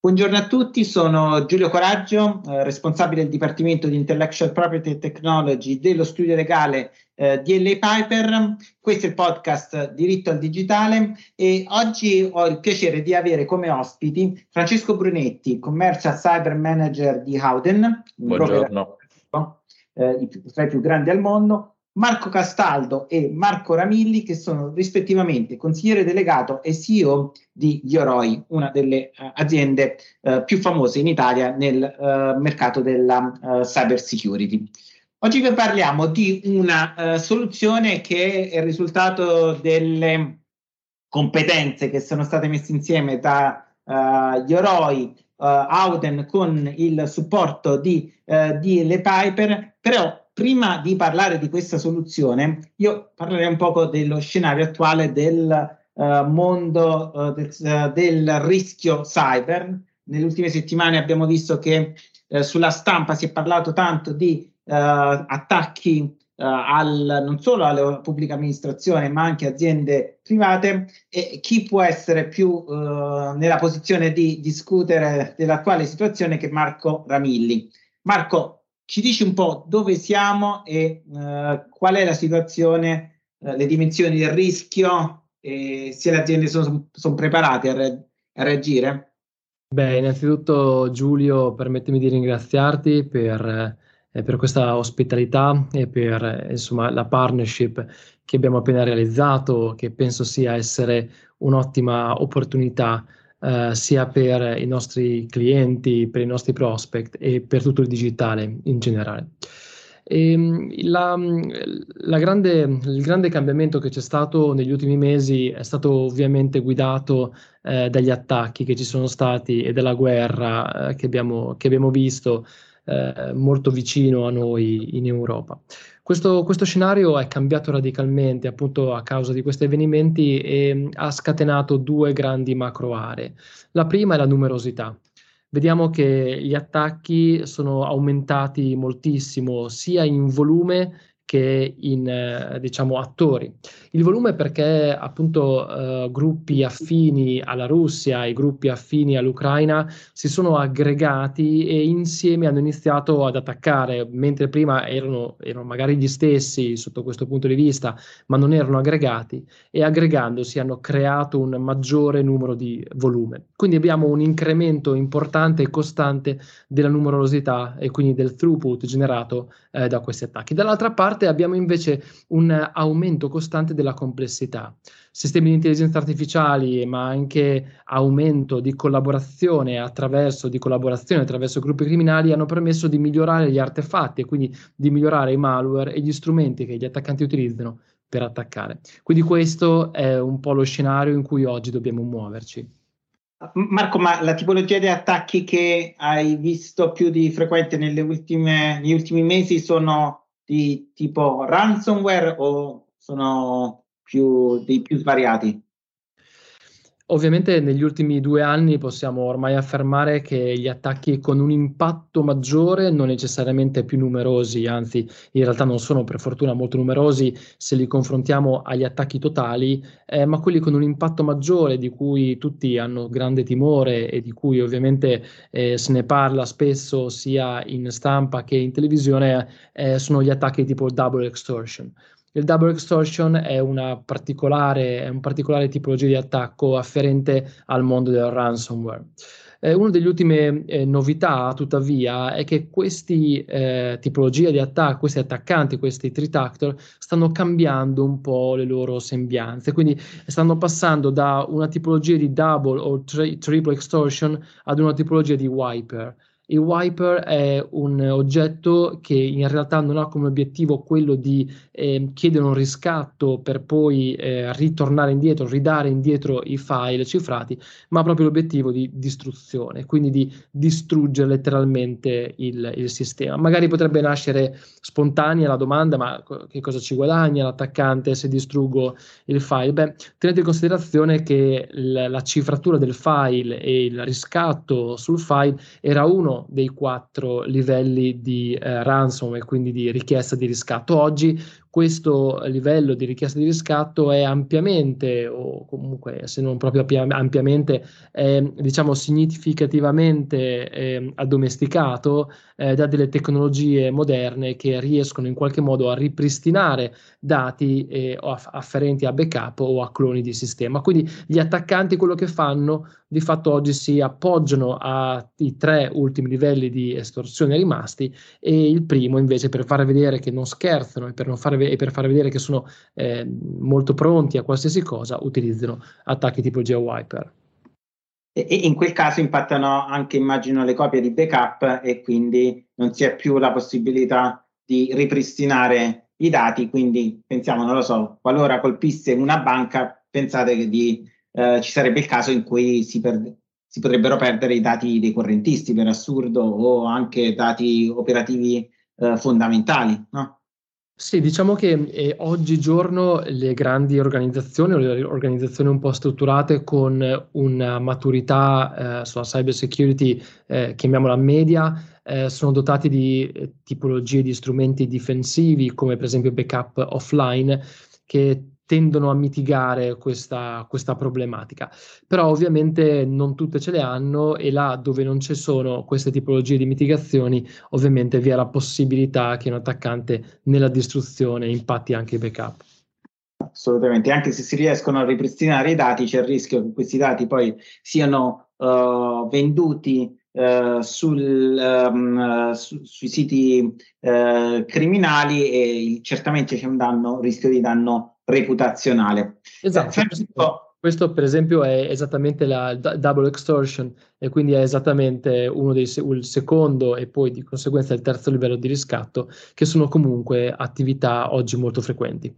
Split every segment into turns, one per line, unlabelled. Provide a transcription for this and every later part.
Buongiorno a tutti, sono Giulio Coraggio, eh, responsabile del Dipartimento di Intellectual Property and Technology dello studio legale eh, di LA Piper. Questo è il podcast Diritto al Digitale e oggi ho il piacere di avere come ospiti Francesco Brunetti, Commercial Cyber Manager di Howden,
Buongiorno.
Eh, tra i più grandi al mondo, Marco Castaldo e Marco Ramilli, che sono rispettivamente consigliere delegato e CEO di Yoroi, una delle uh, aziende uh, più famose in Italia nel uh, mercato della cyber security. Oggi vi parliamo di una soluzione che è il risultato delle competenze che sono state messe insieme da Yoroi, Auden con il supporto di, di Le Piper, però prima di parlare di questa soluzione, io parlerei un po' dello scenario attuale del uh, mondo uh, del, uh, del, rischio cyber. Nelle ultime settimane abbiamo visto che sulla stampa si è parlato tanto di attacchi al, non solo alla pubblica amministrazione, ma anche aziende private. E chi può essere più nella posizione di discutere dell'attuale situazione che Marco Ramilli? Marco, ci dici un po' dove siamo e uh, qual è la situazione, uh, le dimensioni del rischio e se le aziende sono, sono preparate a, re- a, reagire?
Beh, innanzitutto Giulio, permettimi di ringraziarti per, eh, per questa ospitalità e per eh, insomma, la partnership che abbiamo appena realizzato, che penso sia essere un'ottima opportunità Uh, sia per i nostri clienti, per i nostri prospect e per tutto il digitale in generale. Ehm, la, la grande, il grande cambiamento che c'è stato negli ultimi mesi è stato ovviamente guidato eh, dagli attacchi che ci sono stati e dalla guerra eh, che, abbiamo, che, abbiamo, visto eh, molto vicino a noi in Europa. Questo, questo, scenario è cambiato radicalmente appunto a causa di questi avvenimenti e ha scatenato due grandi macro aree. La prima è la numerosità. Vediamo che gli attacchi sono aumentati moltissimo sia in volume che in eh, diciamo attori. Il volume perché appunto eh, gruppi affini alla Russia e gruppi affini all'Ucraina si sono aggregati e insieme hanno iniziato ad attaccare, mentre prima erano, erano magari gli stessi sotto questo punto di vista, ma non erano aggregati e aggregandosi hanno creato un maggiore numero di volume. Quindi abbiamo un incremento importante e costante della numerosità e quindi del throughput generato eh, da questi attacchi. Dall'altra parte parte abbiamo invece un aumento costante della complessità. Sistemi di intelligenza artificiali, ma anche aumento di collaborazione attraverso, di collaborazione attraverso gruppi criminali hanno permesso di migliorare gli artefatti e quindi di migliorare i malware e gli strumenti che gli attaccanti utilizzano per attaccare. Quindi questo è un po' lo scenario in cui oggi dobbiamo muoverci.
Marco, ma la tipologia di attacchi che hai visto più di frequente ultime, negli ultimi mesi sono di tipo ransomware o sono più, dei più svariati?
Ovviamente negli ultimi due anni possiamo ormai affermare che gli attacchi con un impatto maggiore, non necessariamente più numerosi, anzi in realtà non sono per fortuna molto numerosi se li confrontiamo agli attacchi totali, eh, ma quelli con un impatto maggiore di cui tutti hanno grande timore e di cui ovviamente eh, se ne parla spesso sia in stampa che in televisione, eh, sono gli attacchi tipo double extortion. Il double extortion è particolare, è un particolare tipologia di attacco afferente al mondo del ransomware. Eh, una delle ultime eh, novità, tuttavia, è che queste eh, tipologie di attacco, questi attaccanti, questi treat actor, stanno cambiando un po' le loro sembianze, quindi stanno passando da una tipologia di double o tri- triple extortion ad una tipologia di wiper. Il wiper è un oggetto che in realtà non ha come obiettivo quello di eh, chiedere un riscatto per poi eh, ritornare indietro, ridare indietro i file cifrati, ma proprio l'obiettivo di distruzione, quindi di distruggere letteralmente il, il sistema. Magari potrebbe nascere spontanea la domanda, ma che cosa ci guadagna l'attaccante se distruggo il file? Beh, tenete in considerazione che l- la cifratura del file e il riscatto sul file era uno dei quattro livelli di eh, ransom e quindi di richiesta di riscatto. Oggi questo livello di richiesta di riscatto è ampiamente, o comunque se non proprio ampiamente, eh, diciamo significativamente eh, addomesticato eh, da delle tecnologie moderne che riescono in qualche modo a ripristinare dati eh, afferenti a backup o a cloni di sistema. Quindi gli attaccanti quello che fanno di fatto oggi si appoggiano ai tre ultimi livelli di estorsione rimasti e il primo invece per far vedere che non scherzano e per, non fare, e per far vedere che sono eh, molto pronti a qualsiasi cosa utilizzano attacchi tipo GeoWiper.
E in quel caso impattano anche, immagino, le copie di backup e quindi non si ha più la possibilità di ripristinare i dati. Quindi pensiamo, non lo so, qualora colpisse una banca, pensate che di eh, ci sarebbe il caso in cui si, per, si, potrebbero perdere i dati dei correntisti per assurdo o anche dati operativi eh, fondamentali, no?
Sì, diciamo che eh, oggigiorno le grandi organizzazioni o le organizzazioni un po' strutturate con una maturità eh, sulla cyber security, eh, chiamiamola media, eh, sono dotati di eh, tipologie di strumenti difensivi come per esempio backup offline che tendono a mitigare questa, questa, problematica. Però ovviamente non tutte ce le hanno e là dove non ci sono queste tipologie di mitigazioni, ovviamente vi è la possibilità che un attaccante nella distruzione impatti anche i backup.
Assolutamente, anche se si riescono a ripristinare i dati, c'è il rischio che questi dati poi siano uh, venduti Uh, sul, um, su, sui siti uh, criminali e certamente c'è un danno, rischio di danno reputazionale.
Esatto. Questo, questo, per esempio è esattamente la double extortion e quindi è esattamente uno dei il secondo e poi di conseguenza il terzo livello di riscatto che sono comunque attività oggi molto frequenti.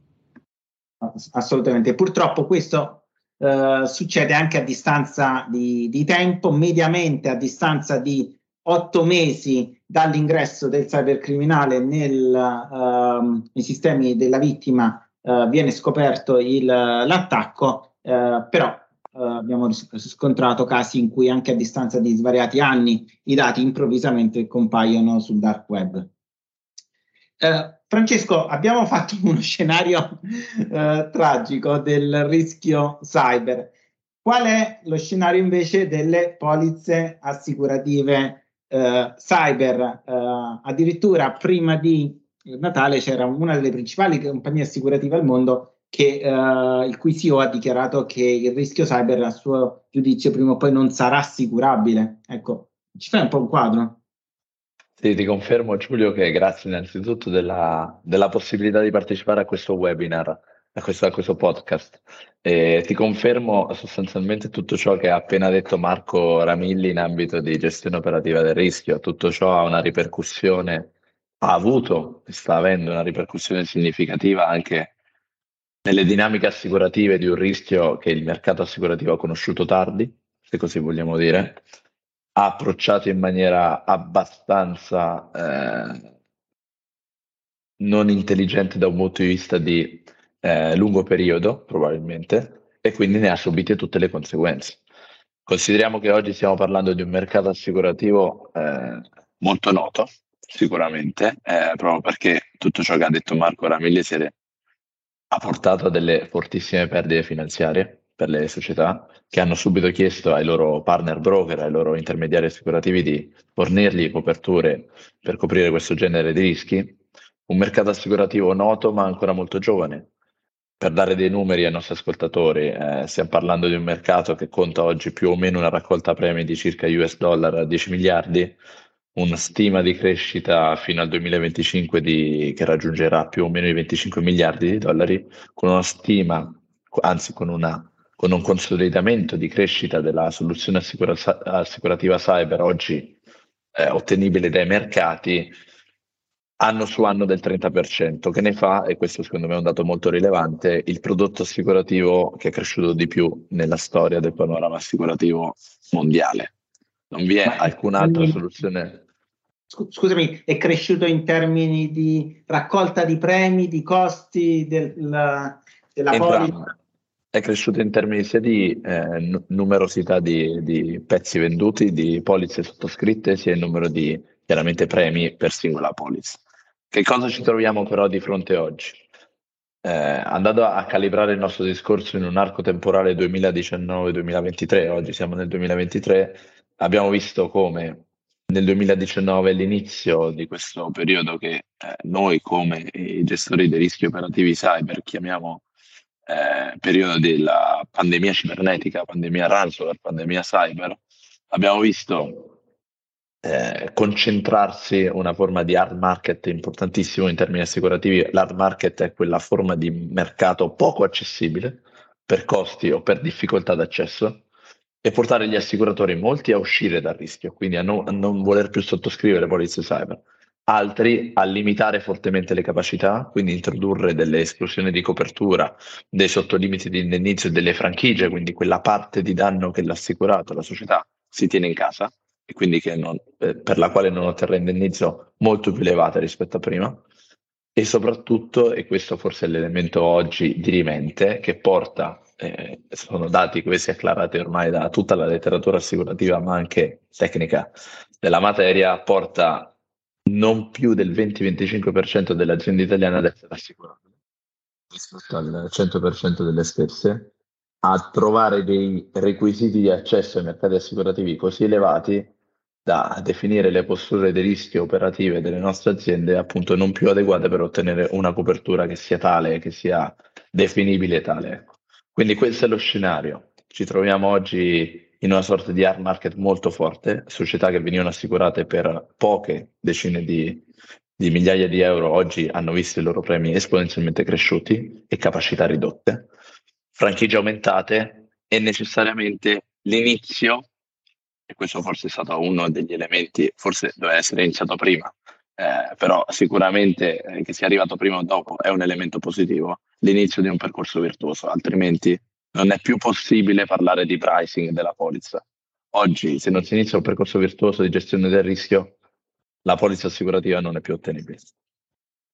Assolutamente. Purtroppo questo uh, succede anche a distanza di, di, tempo, mediamente a distanza di otto mesi dall'ingresso del cybercriminale nel, uh, nei sistemi della vittima eh, viene scoperto il, l'attacco, eh, però eh, abbiamo riscontrato casi in cui anche a distanza di svariati anni i dati improvvisamente compaiono sul dark web. Uh, Francesco, abbiamo fatto uno scenario uh, tragico del rischio cyber. Qual è lo scenario invece delle polizze assicurative uh, cyber? addirittura prima di Natale c'era una delle principali compagnie assicurative al mondo che, uh, il cui CEO ha dichiarato che il rischio cyber, a suo giudizio, prima o poi non sarà assicurabile. Ecco, ci fai un po' un quadro?
Sì, ti confermo Giulio che grazie innanzitutto della, della possibilità di partecipare a questo webinar, a questo, a questo podcast. E ti confermo sostanzialmente tutto ciò che ha appena detto Marco Ramilli in ambito di gestione operativa del rischio. Tutto ciò ha una ripercussione ha avuto e sta avendo una ripercussione significativa anche nelle dinamiche assicurative di un rischio che il mercato assicurativo ha conosciuto tardi, se così vogliamo dire, ha approcciato in maniera abbastanza eh, non intelligente da un punto di vista di eh, lungo periodo, probabilmente, e quindi ne ha subite tutte le conseguenze. Consideriamo che oggi stiamo parlando di un mercato assicurativo eh, molto noto, sicuramente, eh, proprio perché tutto ciò che ha detto Marco Ramigliese ha portato a delle fortissime perdite finanziarie per le società che hanno subito chiesto ai loro partner broker, ai loro intermediari assicurativi di fornirgli coperture per coprire questo genere di rischi. Un mercato assicurativo noto ma ancora molto giovane. Per dare dei numeri ai nostri ascoltatori, eh, stiamo parlando di un mercato che conta oggi più o meno una raccolta premi di circa US dollar 10 miliardi, una stima di crescita fino al 2025 di, che raggiungerà più o meno i 25 miliardi di dollari, con una stima, anzi con, una, con un consolidamento di crescita della soluzione assicura, assicurativa cyber oggi eh, ottenibile dai mercati anno su anno del 30%, che ne fa, e questo secondo me è un dato molto rilevante, il prodotto assicurativo che è cresciuto di più nella storia del panorama assicurativo mondiale. Non vi è Ma alcun'altra quindi, soluzione.
Scusami, è cresciuto in termini di raccolta di premi, di costi del, della polizza?
È cresciuto in termini sia di eh, n- numerosità di, di, pezzi venduti, di polizze sottoscritte, sia il numero di chiaramente premi per singola polizza. Che cosa ci troviamo però di fronte oggi? eh, andando a calibrare il nostro discorso in un arco temporale 2019-2023, oggi siamo nel 2023, abbiamo visto come nel 2019 l'inizio di questo periodo che eh, noi come i gestori dei rischi operativi cyber chiamiamo eh, periodo della pandemia cibernetica, pandemia ransomware, pandemia cyber, abbiamo visto eh, concentrarsi una forma di hard market importantissimo in termini assicurativi. L'hard market è quella forma di mercato poco accessibile per costi o per difficoltà d'accesso e portare gli assicuratori molti a uscire dal rischio, quindi a, no, a non voler più sottoscrivere polizze cyber, altri a limitare fortemente le capacità, quindi introdurre delle esclusioni di copertura, dei sottolimiti di indennizzo e delle franchigie, quindi quella parte di danno che l'assicurato, la società, si tiene in casa e quindi non, eh, per la quale non otterrà indennizzo molto più elevate rispetto a prima. E soprattutto, e questo forse è l'elemento oggi dirimente, che porta, eh, sono dati questi acclarati ormai da tutta la letteratura assicurativa, ma anche tecnica della materia, porta non più del 20-25% delle aziende italiane ad essere assicurate rispetto al 100% delle stesse, a trovare dei requisiti di accesso ai mercati assicurativi così elevati da definire le posture di rischio operative delle nostre aziende appunto non più adeguate per ottenere una copertura che sia tale, che sia definibile tale. Quindi questo è lo scenario. Ci troviamo oggi in una sorta di hard market molto forte, società che venivano assicurate per poche decine di, di migliaia di euro oggi hanno visto i loro premi esponenzialmente cresciuti e capacità ridotte, franchigie aumentate e necessariamente l'inizio e questo forse è stato uno degli elementi, forse doveva essere iniziato prima, eh, però sicuramente eh, che sia arrivato prima o dopo è un elemento positivo, l'inizio di un percorso virtuoso, altrimenti non è più possibile parlare di pricing della polizza. Oggi, se non si inizia un percorso virtuoso di gestione del rischio, la polizza assicurativa non è più ottenibile.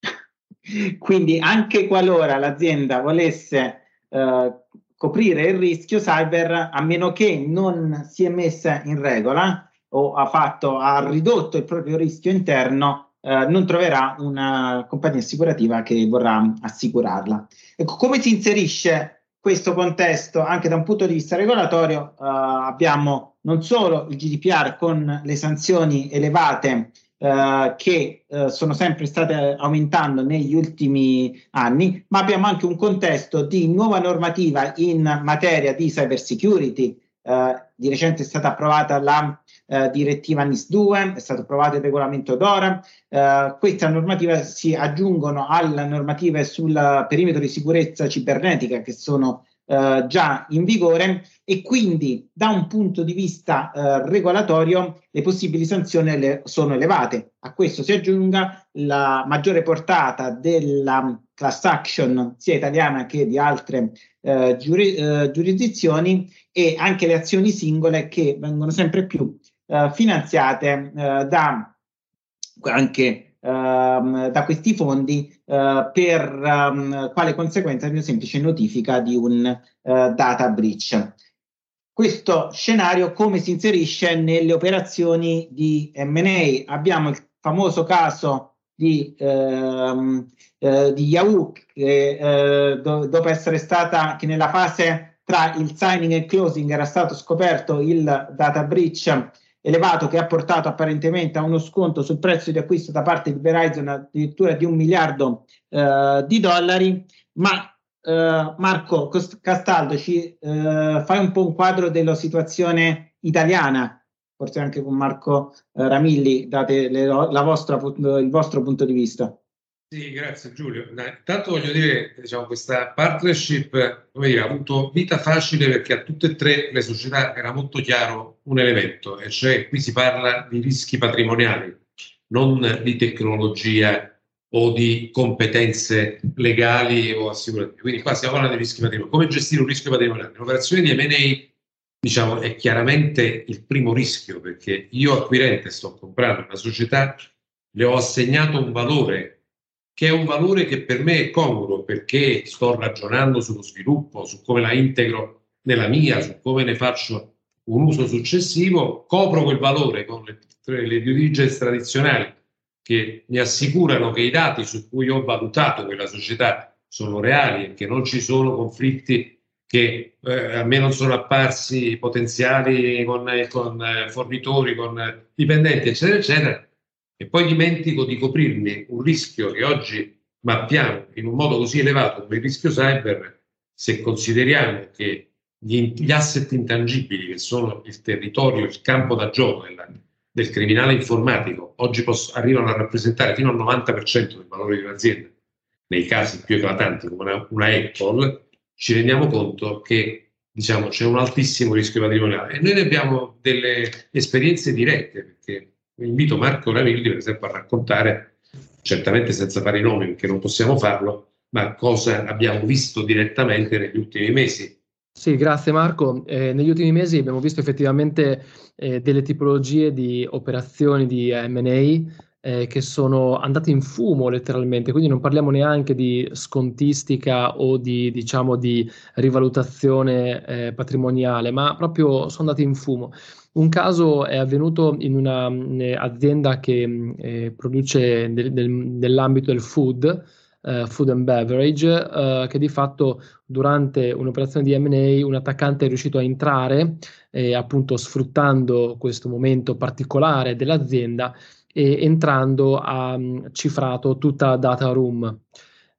Quindi anche qualora l'azienda volesse eh, coprire il rischio cyber a meno che non si è messa in regola o ha, fatto, ha ridotto il proprio rischio interno, eh, non troverà una compagnia assicurativa che vorrà assicurarla. Ecco, come si inserisce questo contesto anche da un punto di vista regolatorio? Eh, abbiamo non solo il GDPR con le sanzioni elevate eh, che eh, sono sempre state aumentando negli ultimi anni, ma abbiamo anche un contesto di nuova normativa in materia di cyber security. Eh, di recente è stata approvata la eh, direttiva NIS2, è stato approvato il regolamento DORA. Eh, queste normative si aggiungono alle normative sul perimetro di sicurezza cibernetica che sono eh, già in vigore e quindi da un punto di vista eh, regolatorio le possibili sanzioni le, sono elevate. A questo si aggiunga la maggiore portata della class action sia italiana che di altre eh, giuri, eh, giurisdizioni e anche le azioni singole che vengono sempre più eh, finanziate eh, da anche Ehm, da questi fondi uh, per um, quale conseguenza di una semplice notifica di un uh, data breach. Questo scenario come si inserisce nelle operazioni di M&A? Abbiamo il famoso caso di, ehm, eh, di Yahoo che eh, do, dopo essere stata che nella fase tra il signing e il closing era stato scoperto il data breach elevato che ha portato apparentemente a uno sconto sul prezzo di acquisto da parte di Verizon addirittura di un miliardo eh, di dollari, ma eh, Marco Castaldo ci eh, fai un po' un quadro della situazione italiana, forse anche con Marco eh, Ramilli, date le, la vostra, il vostro punto di vista.
Sì, grazie Giulio. Intanto voglio dire, diciamo, questa partnership dire, ha avuto vita facile perché a tutte e tre le società era molto chiaro un elemento, e cioè qui si parla di rischi patrimoniali, non di tecnologia o di competenze legali o assicurative. Quindi qua stiamo parlando di rischi patrimoniali. Come gestire un rischio patrimoniale? L'operazione di M&A diciamo, è chiaramente il primo rischio perché io acquirente sto comprando una società, le ho assegnato un valore che è un valore che per me è congruo perché sto ragionando sullo sviluppo, su come la integro nella mia, su come ne faccio un uso successivo, copro quel valore con le, le due diligence tradizionali che mi assicurano che i dati su cui ho valutato quella società sono reali e che non ci sono conflitti che eh, a me non sono apparsi potenziali con, con eh, fornitori, con dipendenti, eccetera, eccetera, e poi dimentico di coprirmi un rischio che oggi mappiamo in un modo così elevato come il rischio cyber, se consideriamo che gli, asset intangibili, che sono il territorio, il campo da gioco della, del criminale informatico, oggi posso, arrivano a rappresentare fino al 90% del valore di un'azienda, nei casi più eclatanti come una, una Apple, ci rendiamo conto che diciamo, c'è un altissimo rischio patrimoniale. E noi ne abbiamo delle esperienze dirette, perché invito Marco Ravilli, per esempio, a raccontare, certamente senza fare i nomi perché non possiamo farlo, ma cosa abbiamo visto direttamente negli ultimi mesi.
Sì, grazie Marco. Eh, negli ultimi mesi abbiamo visto effettivamente eh, delle tipologie di operazioni di M&A eh, che sono andate in fumo letteralmente, quindi non parliamo neanche di scontistica o di, diciamo, di rivalutazione eh, patrimoniale, ma proprio sono andate in fumo. Un caso è avvenuto in un'azienda che eh, produce del, del, nell'ambito del food, Uh, food and beverage, uh, che di fatto durante un'operazione di MA un attaccante è riuscito a entrare, eh, appunto sfruttando questo momento particolare dell'azienda e entrando ha cifrato tutta la data room.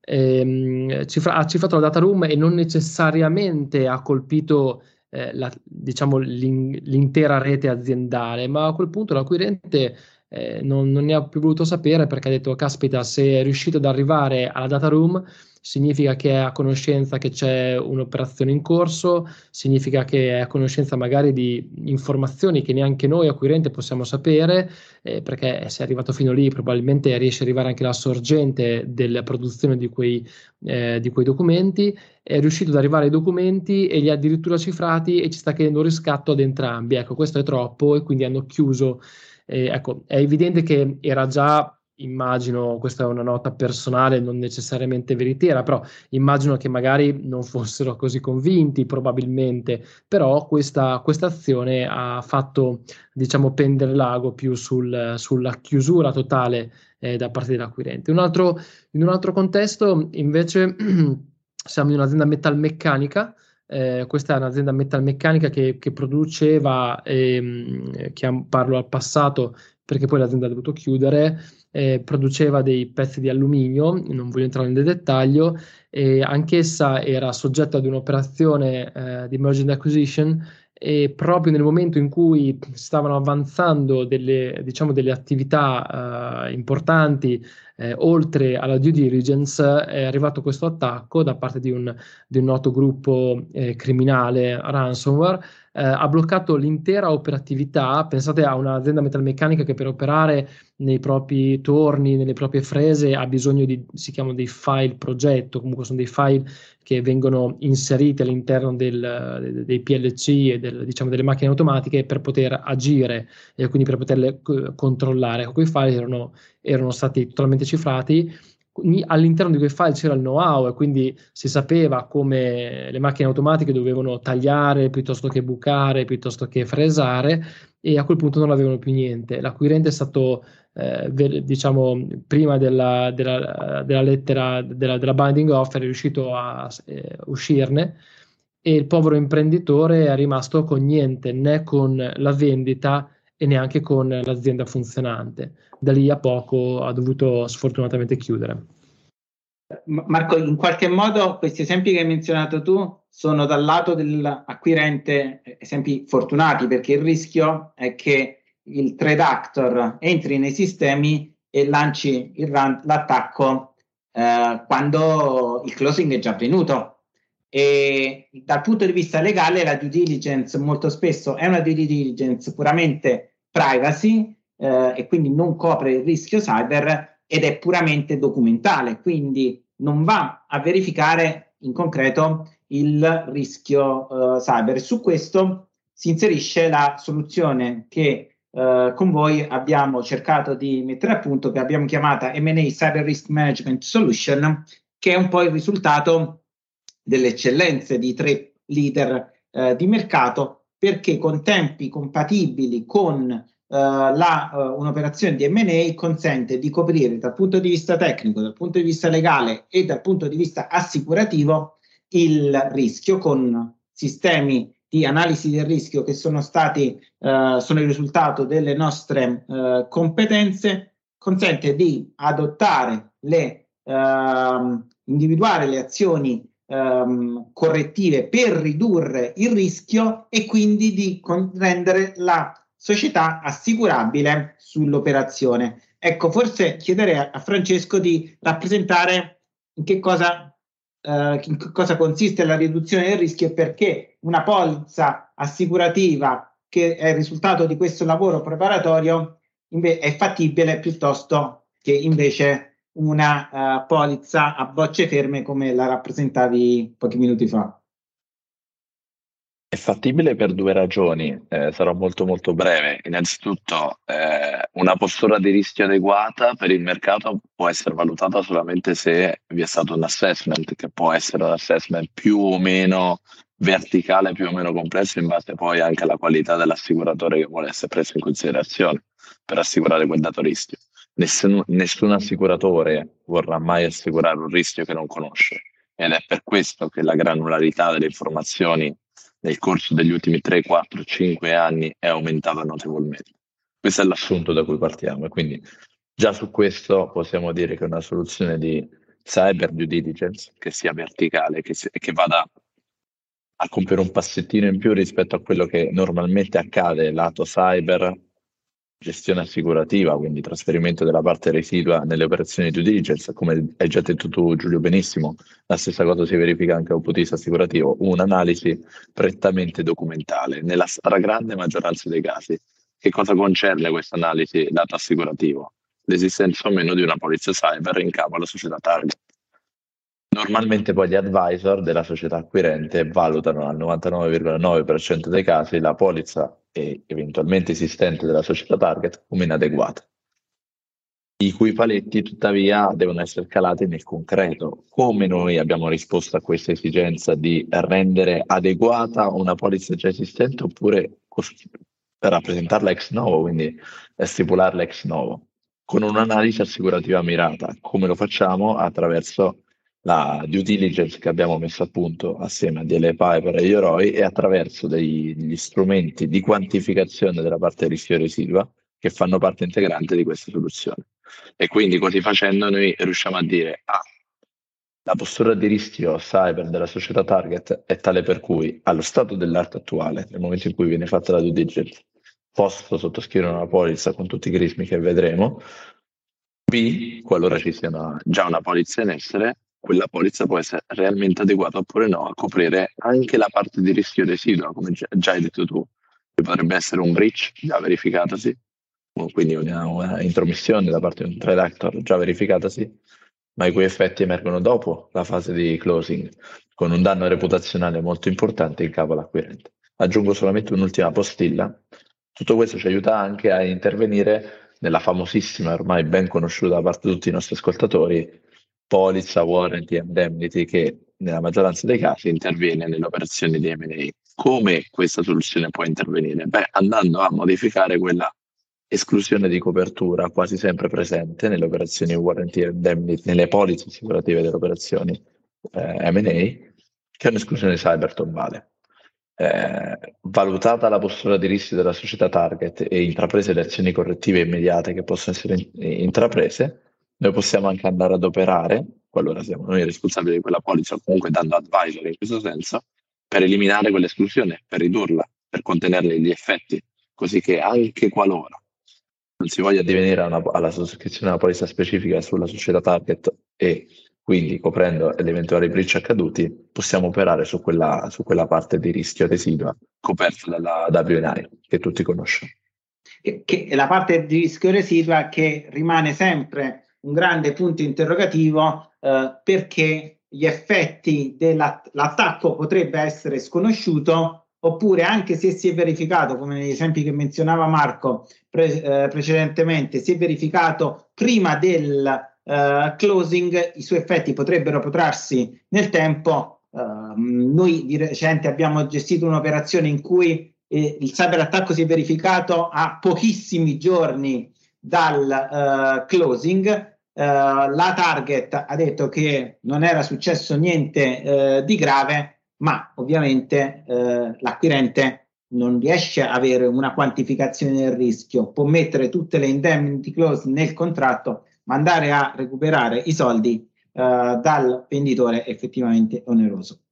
Ehm, cifra, ha cifrato la data room e non necessariamente ha colpito eh, la, diciamo, l'in, l'intera rete aziendale, ma a quel punto l'acquirente eh, non, non, ne ha più voluto sapere perché ha detto caspita se è riuscito ad arrivare alla data room significa che è a conoscenza che c'è un'operazione in corso, significa che è a conoscenza magari di informazioni che neanche noi acquirente possiamo sapere, eh, perché se è arrivato fino lì probabilmente riesce ad arrivare anche la sorgente della produzione di quei, eh, di quei documenti, è riuscito ad arrivare ai documenti e li ha addirittura cifrati e ci sta chiedendo riscatto ad entrambi. Ecco, questo è troppo e quindi hanno chiuso. Eh, ecco, è evidente che era già immagino, questa è una nota personale, non necessariamente veritiera, però immagino che magari non fossero così convinti, probabilmente, però questa, azione ha fatto, diciamo, pendere l'ago più sul, sulla chiusura totale eh, da parte dell'acquirente. Un altro, in un altro contesto, invece, siamo in un'azienda metalmeccanica, eh, questa è un'azienda metalmeccanica che, che produceva, ehm, che parlo al passato perché poi l'azienda ha dovuto chiudere, eh, produceva dei pezzi di alluminio, non voglio entrare nel dettaglio, e anch'essa era soggetta ad un'operazione eh, di merging acquisition e proprio nel momento in cui stavano avanzando delle, diciamo, delle attività uh, importanti eh, oltre alla due diligence è arrivato questo attacco da parte di un, di un noto gruppo eh, criminale ransomware eh, ha bloccato l'intera operatività pensate a un'azienda metalmeccanica che per operare nei propri torni, nelle proprie frese ha bisogno di, si chiamano dei file progetto, comunque sono dei file che vengono inseriti all'interno del, dei PLC e del, diciamo, delle macchine automatiche per poter agire e quindi per poterle controllare. Ecco, quei file erano, erano stati totalmente cifrati all'interno di quei file c'era il know-how e quindi si sapeva come le macchine automatiche dovevano tagliare piuttosto che bucare, piuttosto che fresare e a quel punto non avevano più niente. L'acquirente è stato, eh, diciamo, prima della, della, della lettera della, della, binding offer, è riuscito a eh, uscirne e il povero imprenditore è rimasto con niente, né con la vendita e neanche con l'azienda funzionante. Da lì a poco ha dovuto sfortunatamente chiudere.
Marco, in qualche modo questi esempi che hai menzionato tu sono dal lato dell'acquirente esempi fortunati perché il rischio è che il trade actor entri nei sistemi e lanci run, l'attacco eh, quando il closing è già avvenuto. E dal punto di vista legale la due diligence molto spesso è una due diligence puramente privacy eh, e quindi non copre il rischio cyber ed è puramente documentale, quindi non va a verificare in concreto il rischio uh, cyber. Su questo si inserisce la soluzione che uh, con voi abbiamo cercato di mettere a punto, che abbiamo chiamata M&A Cyber Risk Management Solution, che è un po' il risultato delle eccellenze di tre leader uh, di mercato, perché con tempi compatibili con la, uh, un'operazione di MA consente di coprire dal punto di vista tecnico, dal punto di vista legale e dal punto di vista assicurativo il rischio con sistemi di analisi del rischio che sono stati uh, sono il risultato delle nostre uh, competenze consente di adottare le ehm, individuare le azioni ehm, correttive per ridurre il rischio e quindi di rendere la società assicurabile sull'operazione. Ecco, forse chiederei a, Francesco di rappresentare in che cosa, eh, in cosa consiste la riduzione del rischio e perché una polizza assicurativa che è il risultato di questo lavoro preparatorio è fattibile piuttosto che invece una uh, polizza a bocce ferme come la rappresentavi pochi minuti fa.
È fattibile per due ragioni, eh, sarò molto molto breve. Innanzitutto, eh, una postura di rischio adeguata per il mercato può essere valutata solamente se vi è stato un assessment, che può essere un assessment più o meno verticale, più o meno complesso, in base poi anche alla qualità dell'assicuratore che vuole essere preso in considerazione per assicurare quel dato rischio. Nessun, nessun assicuratore vorrà mai assicurare un rischio che non conosce ed è per questo che la granularità delle informazioni nel corso degli ultimi 3, 4, 5 anni è aumentata notevolmente. Questo è l'assunto da cui partiamo e quindi già su questo possiamo dire che una soluzione di cyber due diligence che sia verticale, che, si, che vada a compiere un passettino in più rispetto a quello che normalmente accade lato cyber gestione assicurativa, quindi trasferimento della parte residua nelle operazioni due diligence, come hai già detto tu Giulio benissimo, la stessa cosa si verifica anche un punto di vista assicurativo, un'analisi prettamente documentale nella stragrande maggioranza dei casi. Che cosa concerne questa analisi lato assicurativo? L'esistenza o meno di una polizia cyber in capo alla società target. Normalmente poi gli advisor della società acquirente valutano al 99,9% dei casi la polizza eventualmente esistente della società target come inadeguata, i cui paletti tuttavia devono essere calati nel concreto. Come noi abbiamo risposto a questa esigenza di rendere adeguata una polizza già esistente oppure per rappresentarla ex novo, quindi stipularla ex novo, con un'analisi assicurativa mirata. Come lo facciamo? Attraverso la due diligence che abbiamo messo a punto assieme a DL Piper e Yoroi e attraverso degli strumenti di quantificazione della parte rischio residua che fanno parte integrante di questa soluzione. E quindi così facendo noi riusciamo a dire ah, la postura di rischio cyber della società target è tale per cui allo stato dell'arte attuale, nel momento in cui viene fatta la due diligence, posso sottoscrivere una polizza con tutti i crismi che vedremo. B, qualora ci sia una, già una polizza in essere, quella polizza può essere realmente adeguata oppure no a coprire anche la parte di rischio residuo, come già hai detto tu, che potrebbe essere un breach già verificatasi, quindi una, una intromissione da parte di un trade actor già verificatasi, ma i cui effetti emergono dopo la fase di closing, con un danno reputazionale molto importante in capo all'acquirente. Aggiungo solamente un'ultima postilla. Tutto questo ci aiuta anche a intervenire nella famosissima, ormai ben conosciuta da parte di tutti i nostri ascoltatori, polizza, warranty, indemnity che nella maggioranza dei casi interviene nelle operazioni di M&A. Come questa soluzione può intervenire? Beh, andando a modificare quella esclusione di copertura quasi sempre presente nelle operazioni warranty indemnity, nelle polizze assicurative delle operazioni eh, M&A, che è un'esclusione cyber tombale. Eh, valutata la postura di rischio della società target e intraprese le azioni correttive immediate che possono essere in- intraprese, noi possiamo anche andare ad operare, qualora siamo noi responsabili di quella polizza, o comunque dando advisor in questo senso, per eliminare quell'esclusione, per ridurla, per contenerle gli effetti, così che anche qualora non si voglia divenire una, alla sottoscrizione una polizza specifica sulla società target e quindi coprendo gli eventuali breach accaduti, possiamo operare su quella, su quella parte di rischio residua coperta dalla WNI che tutti conoscono.
Che, che è la parte di rischio residua che rimane sempre un grande punto interrogativo eh, perché gli effetti dell'attacco potrebbe essere sconosciuto oppure anche se si è verificato, come negli esempi che menzionava Marco pre- eh, precedentemente, si è verificato prima del eh, closing, i suoi effetti potrebbero protrarsi nel tempo. Uh, noi di recente abbiamo gestito un'operazione in cui eh, il cyberattacco si è verificato a pochissimi giorni dal uh, closing. Uh, la target ha detto che non era successo niente uh, di grave, ma ovviamente l'acquirente non riesce a avere una quantificazione del rischio, può mettere tutte le indemnity clause nel contratto, ma andare a recuperare i soldi dal venditore effettivamente oneroso.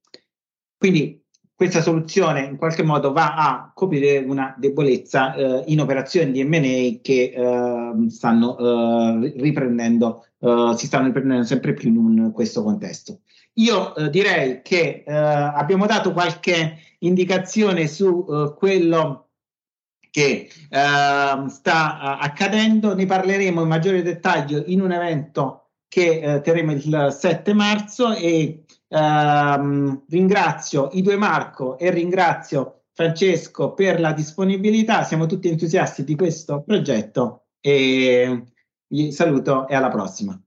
Quindi questa soluzione in qualche modo va a coprire una debolezza eh, in operazioni di M&A che eh, stanno eh, riprendendo, eh, si stanno riprendendo sempre più in un, questo contesto. Io eh, direi che eh, abbiamo dato qualche indicazione su quello che sta accadendo, ne parleremo in maggiore dettaglio in un evento che terremo il 7 marzo e Um, ringrazio i due Marco e ringrazio Francesco per la disponibilità. Siamo tutti entusiasti di questo progetto e vi saluto e alla prossima.